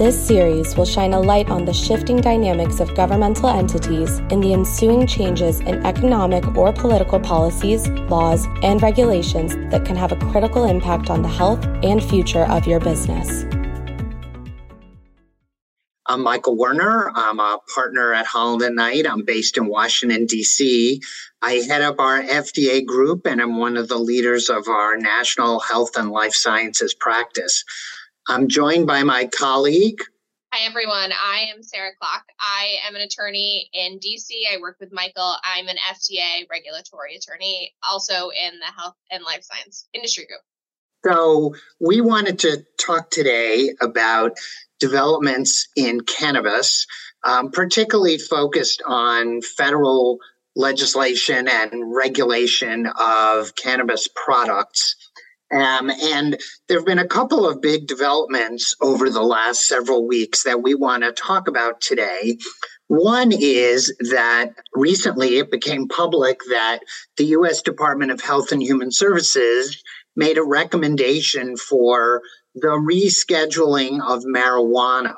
This series will shine a light on the shifting dynamics of governmental entities and the ensuing changes in economic or political policies, laws, and regulations that can have a critical impact on the health and future of your business. I'm Michael Werner. I'm a partner at Holland and Knight. I'm based in Washington, D.C. I head up our FDA group and I'm one of the leaders of our National Health and Life Sciences practice. I'm joined by my colleague. Hi, everyone. I am Sara Klock. I am an attorney in DC. I work with Michael. I'm an FDA regulatory attorney, also in the health and life science industry group. So, we wanted to talk today about developments in cannabis, um, particularly focused on federal legislation and regulation of cannabis products. Um, and there have been a couple of big developments over the last several weeks that we want to talk about today. One is that recently it became public that the U.S. Department of Health and Human Services made a recommendation for the rescheduling of marijuana.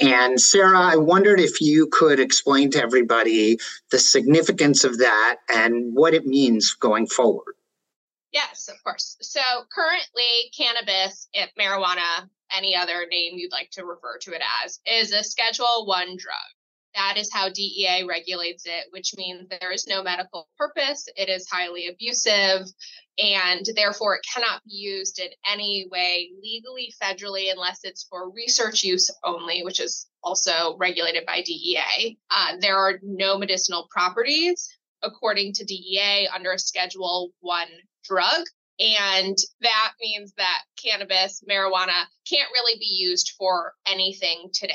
And Sara, I wondered if you could explain to everybody the significance of that and what it means going forward. Yes, of course. So currently, cannabis, if marijuana, any other name you'd like to refer to it as, is a Schedule One drug. That is how DEA regulates it, which means there is no medical purpose. It is highly abusive, and therefore it cannot be used in any way legally, federally, unless it's for research use only, which is also regulated by DEA. Uh, there are no medicinal properties according to DEA under a Schedule One drug. And that means that cannabis, marijuana can't really be used for anything today.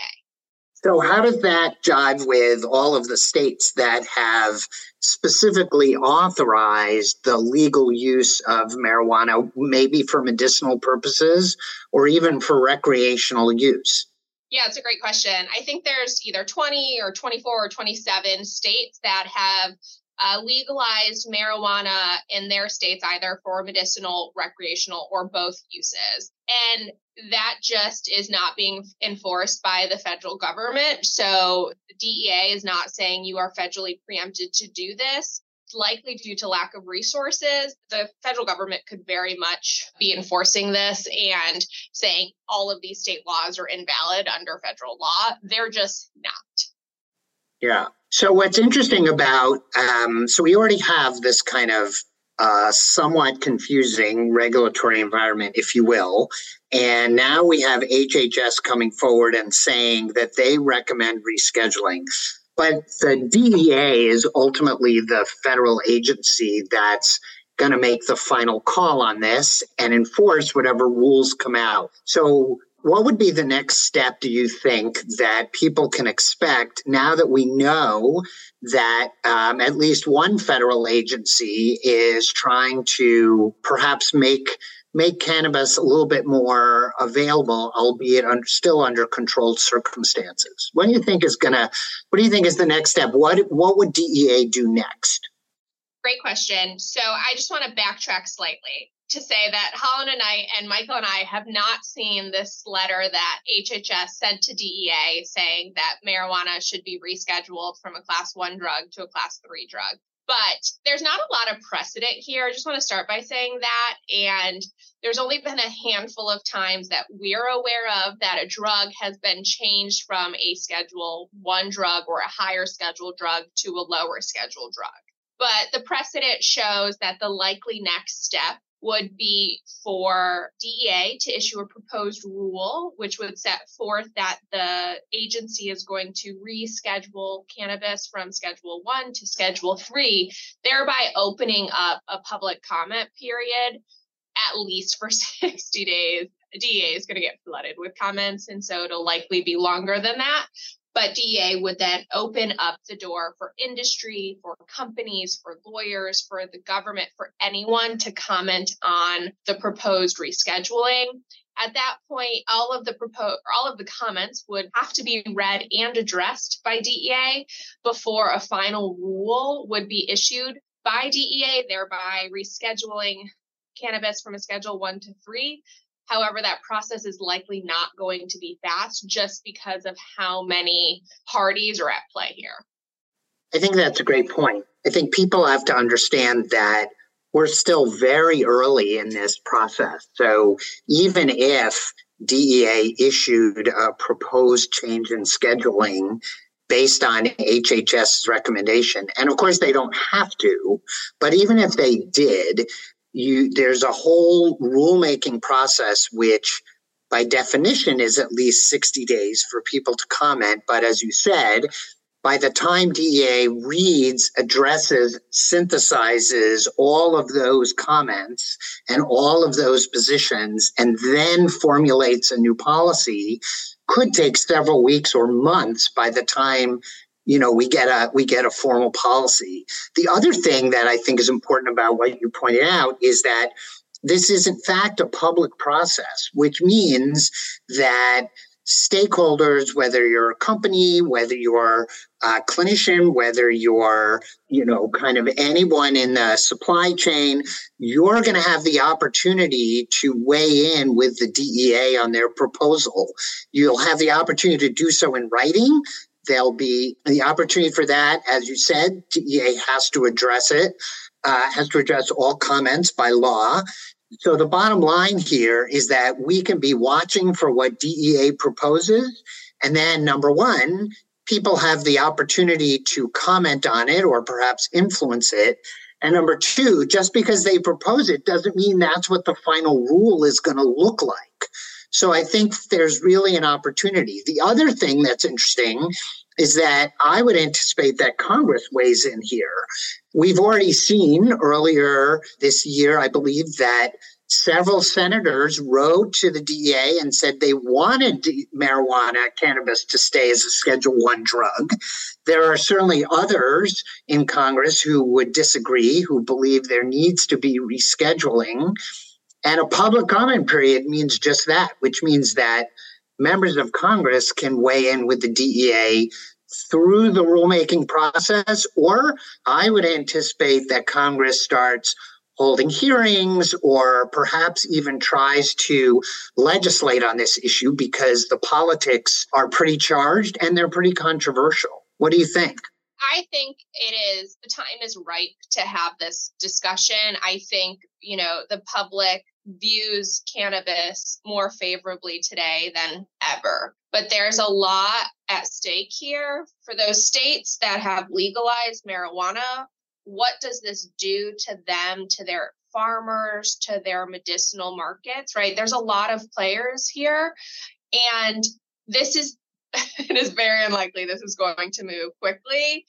So, how does that jive with all of the states that have specifically authorized the legal use of marijuana, maybe for medicinal purposes or even for recreational use? Yeah, it's a great question. I think there's either 20 or 24 or 27 states that have uh, legalized marijuana in their states either for medicinal, recreational, or both uses. And that just is not being enforced by the federal government. So DEA is not saying you are federally preempted to do this. Likely due to lack of resources, the federal government could very much be enforcing this and saying all of these state laws are invalid under federal law. They're just not. Yeah. So what's interesting about um, so we already have this kind of uh, somewhat confusing regulatory environment, if you will, and now we have HHS coming forward and saying that they recommend rescheduling. But the DEA is ultimately the federal agency that's going to make the final call on this and enforce whatever rules come out. So what would be the next step, do you think, that people can expect now that we know that um, at least one federal agency is trying to perhaps make make cannabis a little bit more available, albeit still under controlled circumstances? What do you think is gonna? What do you think is the next step? What what would DEA do next? Great question. So I just want to backtrack slightly to say that Holland and I and Michael and I have not seen this letter that HHS sent to DEA saying that marijuana should be rescheduled from a class one drug to a class three drug. But there's not a lot of precedent here. I just want to start by saying that. And there's only been a handful of times that we're aware of that a drug has been changed from a schedule one drug or a higher schedule drug to a lower schedule drug. But the precedent shows that the likely next step would be for DEA to issue a proposed rule, which would set forth that the agency is going to reschedule cannabis from Schedule 1 to Schedule 3, thereby opening up a public comment period at least for 60 days. DEA is going to get flooded with comments, and so it'll likely be longer than that. But DEA would then open up the door for industry, for companies, for lawyers, for the government, for anyone to comment on the proposed rescheduling. At that point, all of the proposed, all of the comments would have to be read and addressed by DEA before a final rule would be issued by DEA, thereby rescheduling cannabis from a schedule one to three. However, that process is likely not going to be fast just because of how many parties are at play here. I think that's a great point. I think people have to understand that we're still very early in this process. So even if DEA issued a proposed change in scheduling based on HHS's recommendation, and of course they don't have to, but even if they did, you there's a whole rulemaking process which by definition is at least 60 days for people to comment. But as you said by the time DEA reads, addresses, synthesizes all of those comments and all of those positions, and then formulates a new policy, could take several weeks or months by the time you know we get a we get a formal policy. The other thing that i think is important about what you pointed out is that this is in fact a public process which means that stakeholders whether you're a company whether you're a clinician whether you're you know kind of anyone in the supply chain you're going to have the opportunity to weigh in with the DEA on their proposal. You'll have the opportunity to do so in writing there'll be the opportunity for that. As you said, DEA has to address it, uh, has to address all comments by law. So the bottom line here is that we can be watching for what DEA proposes. And then, number one, people have the opportunity to comment on it or perhaps influence it. And number two, just because they propose it doesn't mean that's what the final rule is going to look like. So I think there's really an opportunity. The other thing that's interesting is that I would anticipate that Congress weighs in here. We've already seen earlier this year, I believe, that several senators wrote to the DEA and said they wanted marijuana cannabis to stay as a schedule 1 drug there are certainly others in congress who would disagree who believe there needs to be rescheduling and a public comment period means just that which means that members of Congress can weigh in with the DEA through the rulemaking process, or I would anticipate that Congress starts holding hearings or perhaps even tries to legislate on this issue because the politics are pretty charged and they're pretty controversial. What do you think? I think it is the time is ripe to have this discussion. I think, you know, the public views cannabis more favorably today than ever. But there's a lot at stake here for those states that have legalized marijuana. What does this do to them, to their farmers, to their medicinal markets, right? There's a lot of players here. And this is, it is very unlikely this is going to move quickly.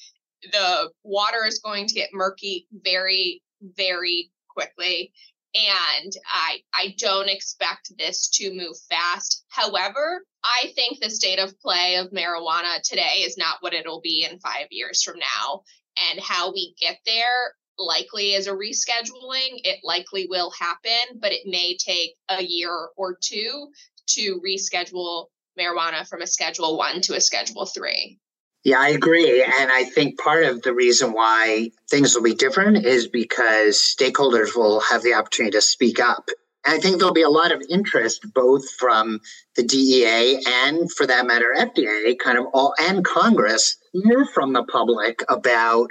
The water is going to get murky very, very quickly and I I don't expect this to move fast. However, I think the state of play of marijuana today is not what it'll be in 5 years from now and how we get there likely is a rescheduling. It likely will happen, but it may take a year or two to reschedule marijuana from a schedule 1 to a schedule 3. Yeah, I agree. And I think part of the reason why things will be different is because stakeholders will have the opportunity to speak up. And I think there'll be a lot of interest both from the DEA and for that matter, FDA, kind of all and Congress, hear from the public about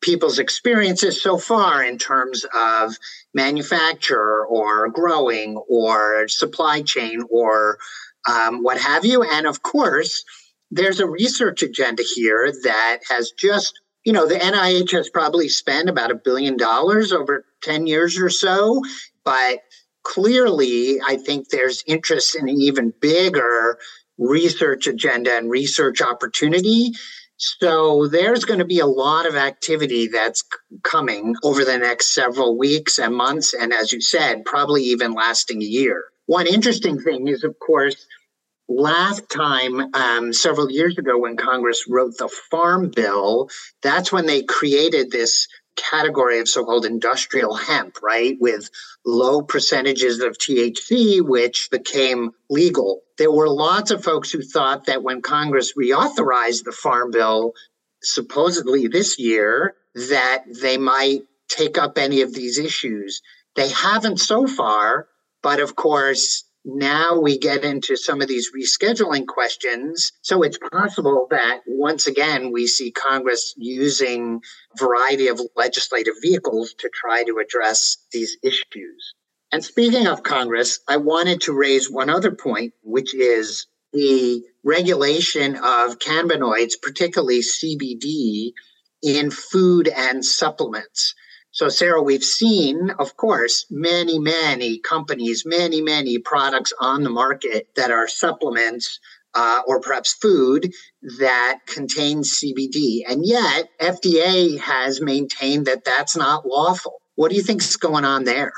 people's experiences so far in terms of manufacture or growing or supply chain or um, what have you. And of course, there's a research agenda here that has just, you know, the NIH has probably spent about a billion dollars over 10 years or so, but clearly I think there's interest in an even bigger research agenda and research opportunity. So there's going to be a lot of activity that's coming over the next several weeks and months. And as you said, probably even lasting a year. One interesting thing is, of course, last time, um, several years ago, when Congress wrote the Farm Bill, that's when they created this category of so-called industrial hemp, right, with low percentages of THC, which became legal. There were lots of folks who thought that when Congress reauthorized the Farm Bill, supposedly this year, that they might take up any of these issues. They haven't so far, but of course, now we get into some of these rescheduling questions. So it's possible that once again, we see Congress using a variety of legislative vehicles to try to address these issues. And speaking of Congress, I wanted to raise one other point, which is the regulation of cannabinoids, particularly CBD, in food and supplements. So, Sara, we've seen, of course, many, many companies, many, many products on the market that are supplements uh, or perhaps food that contains CBD. And yet, FDA has maintained that that's not lawful. What do you think is going on there?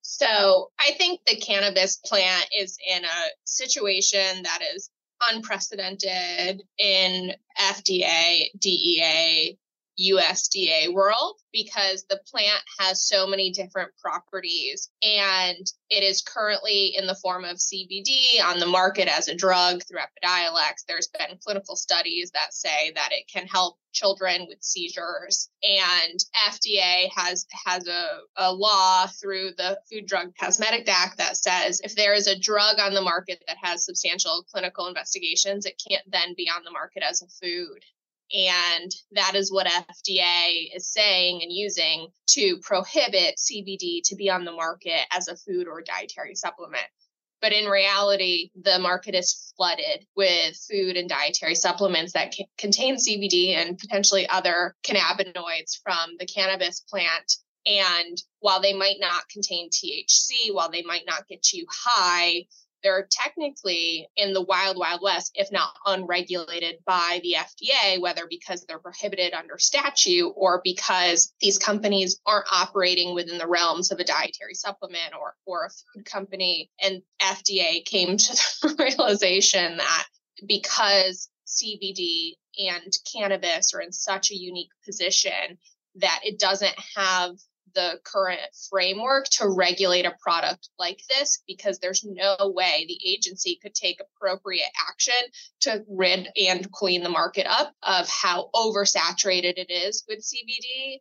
So, I think the cannabis plant is in a situation that is unprecedented in FDA, DEA, USDA world because the plant has so many different properties and it is currently in the form of CBD on the market as a drug through Epidiolex. There's been clinical studies that say that it can help children with seizures and FDA has has a, a law through the Food Drug Cosmetic Act that says if there is a drug on the market that has substantial clinical investigations, it can't then be on the market as a food. And that is what FDA is saying and using to prohibit CBD to be on the market as a food or dietary supplement. But in reality, the market is flooded with food and dietary supplements that c- contain CBD and potentially other cannabinoids from the cannabis plant. And while they might not contain THC, while they might not get you high, they're technically in the wild, wild west, if not unregulated by the FDA, whether because they're prohibited under statute or because these companies aren't operating within the realms of a dietary supplement or, or a food company. And FDA came to the realization that because CBD and cannabis are in such a unique position that it doesn't have the current framework to regulate a product like this because there's no way the agency could take appropriate action to rid and clean the market up of how oversaturated it is with CBD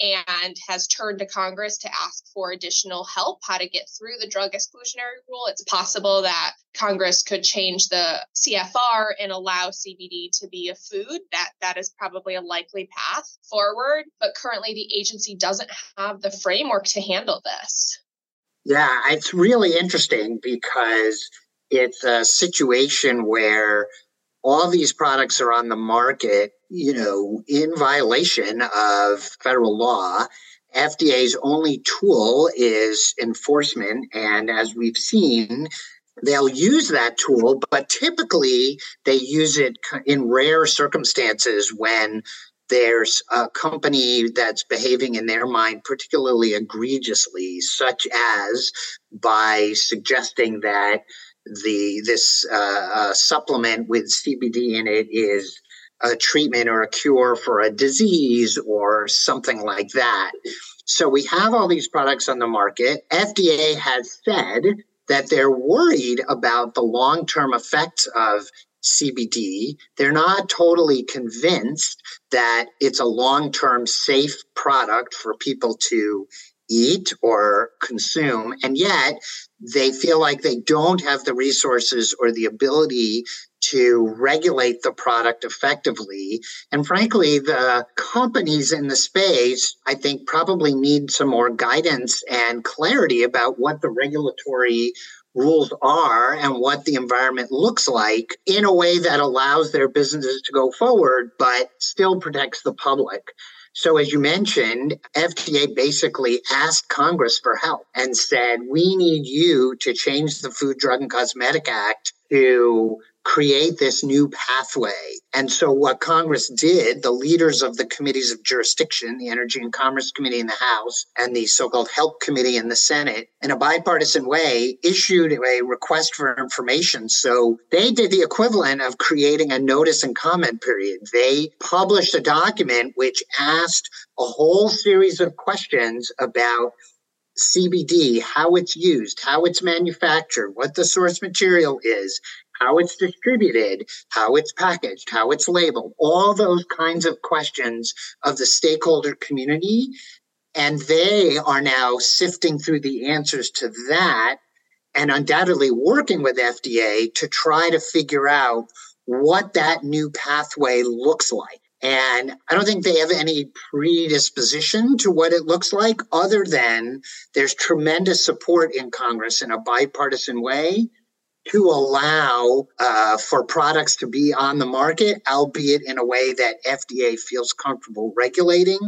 and has turned to Congress to ask for additional help how to get through the drug exclusionary rule. It's possible that Congress could change the CFR and allow CBD to be a food. That that is probably a likely path forward, but currently the agency doesn't have the framework to handle this. Yeah, it's really interesting because it's a situation where all these products are on the market, you know, in violation of federal law. FDA's only tool is enforcement. And as we've seen, they'll use that tool, but typically they use it in rare circumstances when there's a company that's behaving in their mind particularly egregiously, such as by suggesting that the this uh, uh, supplement with CBD in it is a treatment or a cure for a disease or something like that. So we have all these products on the market. FDA has said that they're worried about the long-term effects of CBD. They're not totally convinced that it's a long-term safe product for people to eat or consume. And yet they feel like they don't have the resources or the ability to regulate the product effectively. And frankly, the companies in the space, I think, probably need some more guidance and clarity about what the regulatory rules are and what the environment looks like in a way that allows their businesses to go forward, but still protects the public. So, as you mentioned, FDA basically asked Congress for help and said, we need you to change the Food, Drug, and Cosmetic Act to create this new pathway. And so, what Congress did, the leaders of the committees of jurisdiction, the Energy and Commerce Committee in the House and the so called HELP Committee in the Senate, in a bipartisan way, issued a request for information. So, they did the equivalent of creating a notice and comment period. They published a document which asked a whole series of questions about CBD, how it's used, how it's manufactured, what the source material is, how it's distributed, how it's packaged, how it's labeled, all those kinds of questions of the stakeholder community. And they are now sifting through the answers to that and undoubtedly working with FDA to try to figure out what that new pathway looks like. And I don't think they have any predisposition to what it looks like, other than there's tremendous support in Congress in a bipartisan way to allow uh, for products to be on the market, albeit in a way that FDA feels comfortable regulating.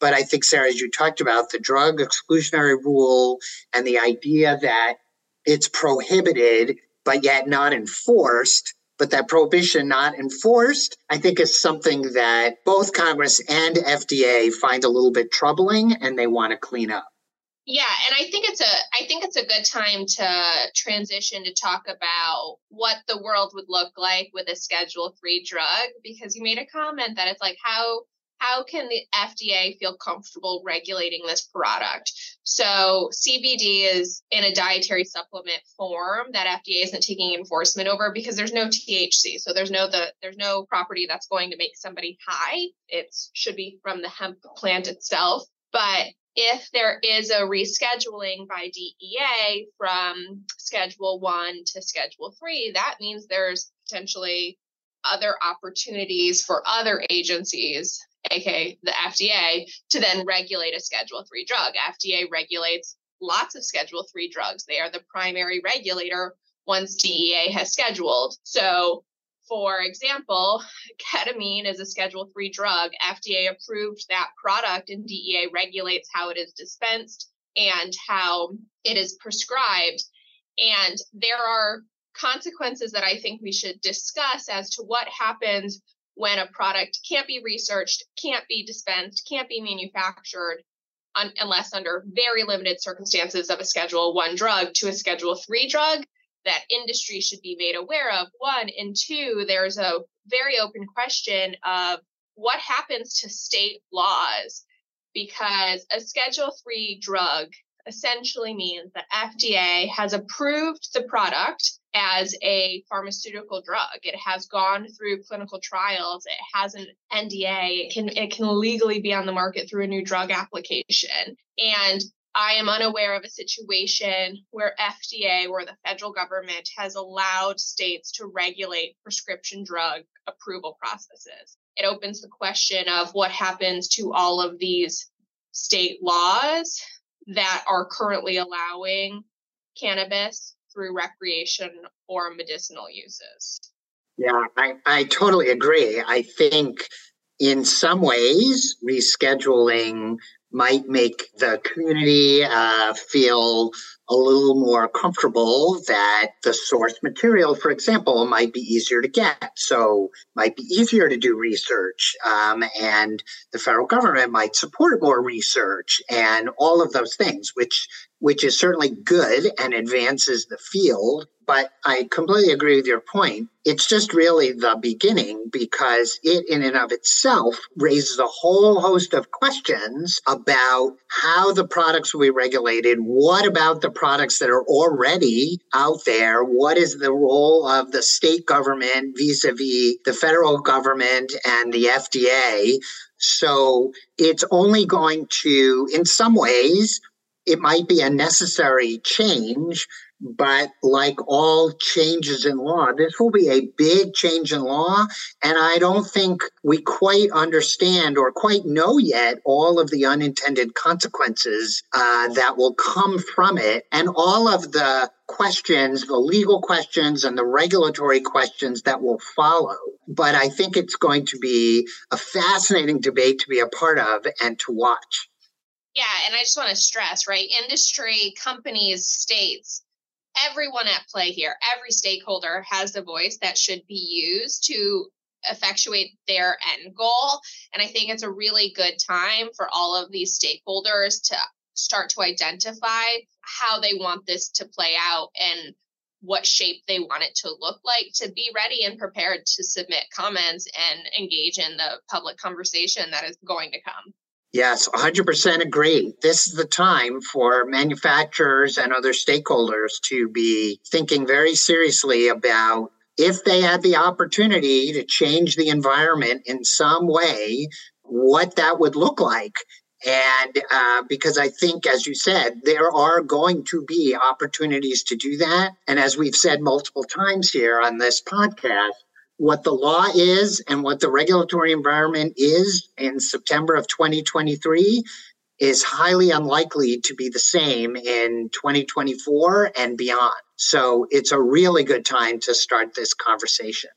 But I think, Sara, as you talked about, the drug exclusionary rule and the idea that it's prohibited but yet not enforced but that prohibition not enforced, I think is something that both Congress and FDA find a little bit troubling and they want to clean up. Yeah, and I think it's a I think it's a good time to transition to talk about what the world would look like with a schedule 3 drug because you made a comment that it's like how how can the FDA feel comfortable regulating this product? So CBD is in a dietary supplement form that FDA isn't taking enforcement over because there's no THC. So there's no the there's no property that's going to make somebody high. It should be from the hemp plant itself. But if there is a rescheduling by DEA from Schedule 1 to Schedule 3, that means there's potentially other opportunities for other agencies aka the FDA, to then regulate a Schedule 3 drug. FDA regulates lots of Schedule 3 drugs. They are the primary regulator once DEA has scheduled. So, for example, ketamine is a Schedule 3 drug. FDA approved that product, and DEA regulates how it is dispensed and how it is prescribed. And there are consequences that I think we should discuss as to what happens when a product can't be researched, can't be dispensed, can't be manufactured un- unless under very limited circumstances of a Schedule 1 drug to a Schedule 3 drug that industry should be made aware of. One, and two, there's a very open question of what happens to state laws because a Schedule 3 drug essentially means that FDA has approved the product as a pharmaceutical drug. It has gone through clinical trials. It has an NDA. It can it can legally be on the market through a new drug application. And I am unaware of a situation where FDA or the federal government has allowed states to regulate prescription drug approval processes. It opens the question of what happens to all of these state laws that are currently allowing cannabis through recreation or medicinal uses. Yeah, I, I totally agree. I think in some ways, rescheduling might make the community uh, feel a little more comfortable that the source material, for example, might be easier to get. So might be easier to do research. Um, and the federal government might support more research and all of those things, which which is certainly good and advances the field. But I completely agree with your point. It's just really the beginning because it, in and of itself, raises a whole host of questions about how the products will be regulated. What about the products that are already out there? What is the role of the state government vis a vis the federal government and the FDA? So it's only going to, in some ways, it might be a necessary change, but like all changes in law, this will be a big change in law. And I don't think we quite understand or quite know yet all of the unintended consequences uh, that will come from it. And all of the questions, the legal questions and the regulatory questions that will follow. But I think it's going to be a fascinating debate to be a part of and to watch. Yeah, and I just want to stress, right? Industry, companies, states everyone at play here, every stakeholder has a voice that should be used to effectuate their end goal. And I think it's a really good time for all of these stakeholders to start to identify how they want this to play out and what shape they want it to look like to be ready and prepared to submit comments and engage in the public conversation that is going to come. Yes, 100% agree. This is the time for manufacturers and other stakeholders to be thinking very seriously about if they had the opportunity to change the environment in some way, what that would look like. And uh, because I think, as you said, there are going to be opportunities to do that. And as we've said multiple times here on this podcast, what the law is and what the regulatory environment is in September of 2023 is highly unlikely to be the same in 2024 and beyond. So it's a really good time to start this conversation.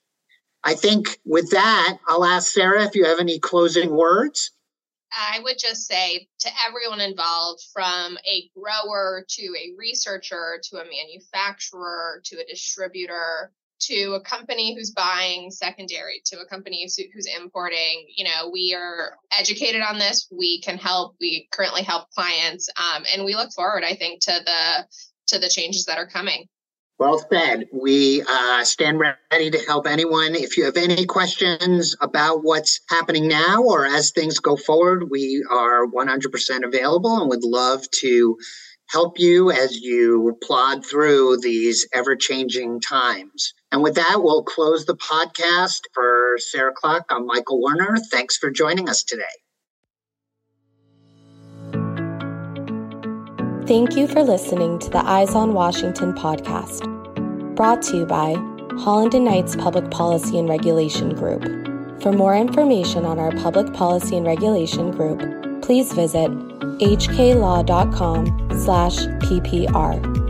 I think with that, I'll ask Sara if you have any closing words. I would just say to everyone involved, from a grower to a researcher to a manufacturer to a distributor to a company who's buying secondary to a company who's, importing you know we are educated on this we can help we currently help clients um, and we look forward i think to the to the changes that are coming well said. We uh, stand ready to help anyone. If you have any questions about what's happening now or as things go forward, we are 100% available and would love to help you as you plod through these ever changing times. And with that, we'll close the podcast. For Sara Klock, I'm Michael Werner. Thanks for joining us today. Thank you for listening to the Eyes on Washington podcast, brought to you by Holland and Knights Public Policy and Regulation Group. For more information on our Public Policy and Regulation Group, please visit hklaw.com slash ppr.